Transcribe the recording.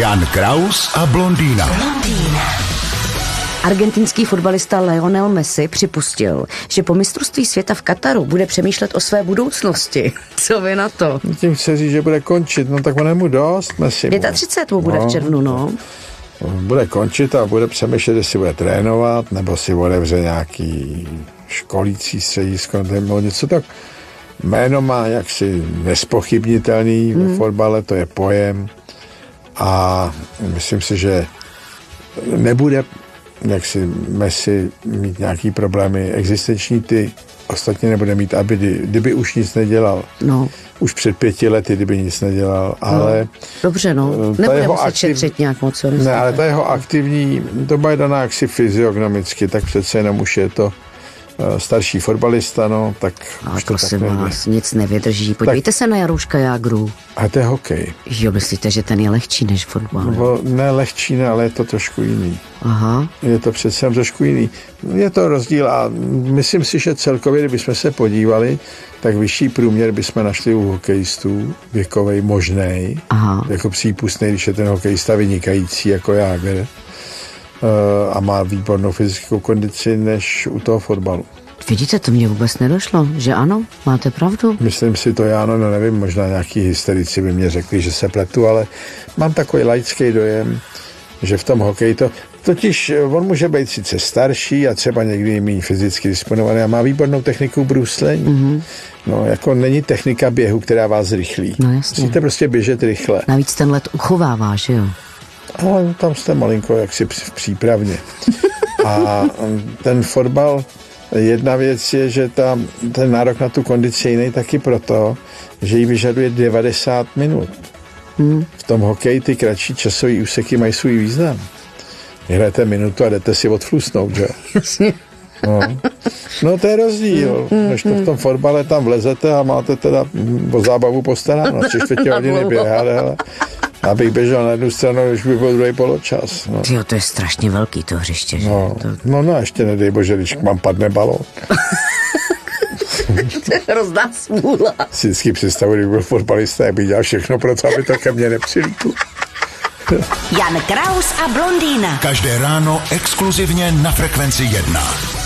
Jan Kraus a blondýna. Argentinský fotbalista Lionel Messi připustil, že po mistrovství světa v Kataru bude přemýšlet o své budoucnosti. Co vy na to? Tím chce říct, že bude končit, no tak on je mu dost, Messi. 35 mu bude v červnu, no. Bude končit a bude přemýšlet, jestli bude trénovat, nebo si otevře nějaký školící středisko, nebo něco tak. Jméno má jaksi nespochybnitelný hmm. ve fotbale, to je pojem a myslím si, že nebude jak si Messi mít nějaký problémy existenční, ty ostatně nebude mít, aby kdyby už nic nedělal. No. Už před pěti lety, kdyby nic nedělal, ale... No. Dobře, no. Nebude muset aktiv... šetřit nějak moc. Ne, ale ta jeho aktivní doba je daná jaksi fyziognomicky, tak přece jenom už je to Eh, starší fotbalista, no, tak Ale už to prosím tak vás, nic nevydrží. Podívejte tak, se na Jaruška Jágru. A to je hokej. Jo, myslíte, že ten je lehčí než fotbal? No, ne lehčí, ne, ale je to trošku jiný. Aha. Je to přece trošku jiný. Je to rozdíl a myslím si, že celkově, kdybychom se podívali, tak vyšší průměr bychom našli u hokejistů, věkovej možný, jako přípustný, když je ten hokejista vynikající jako Jáger a má výbornou fyzickou kondici než u toho fotbalu. Vidíte, to mě vůbec nedošlo, že ano, máte pravdu. Myslím si to já, no, no nevím, možná nějaký hysterici by mě řekli, že se pletu, ale mám takový laický dojem, že v tom hokeji to, totiž on může být sice starší a třeba někdy méně fyzicky disponovaný a má výbornou techniku bruslení. Mm-hmm. No, jako není technika běhu, která vás zrychlí. No jasně. Musíte prostě běžet rychle. Navíc ten let uchovává, že jo? Ale tam jste malinko jaksi v přípravně. A ten fotbal, jedna věc je, že tam ten nárok na tu kondici je jiný taky proto, že ji vyžaduje 90 minut. Hmm. V tom hokeji ty kratší časové úseky mají svůj význam. Hrajete minutu a jdete si odflusnout, že? No. no to je rozdíl, hmm, než to v tom fotbale tam vlezete a máte teda o zábavu postaráno. Tři čtvrtě hodiny běhat, ale abych běžel na jednu stranu, když by byl druhý poločas. No. Tyjo, to je strašně velký to hřiště. Že? No, to... no, no, ještě nedej bože, když mám padne balón. hrozná smůla. Si vždycky představuji, když byl fotbalista, jak by dělal všechno pro to, aby to ke mně nepřilítlo. Jan Kraus a blondýna. Každé ráno exkluzivně na Frekvenci 1.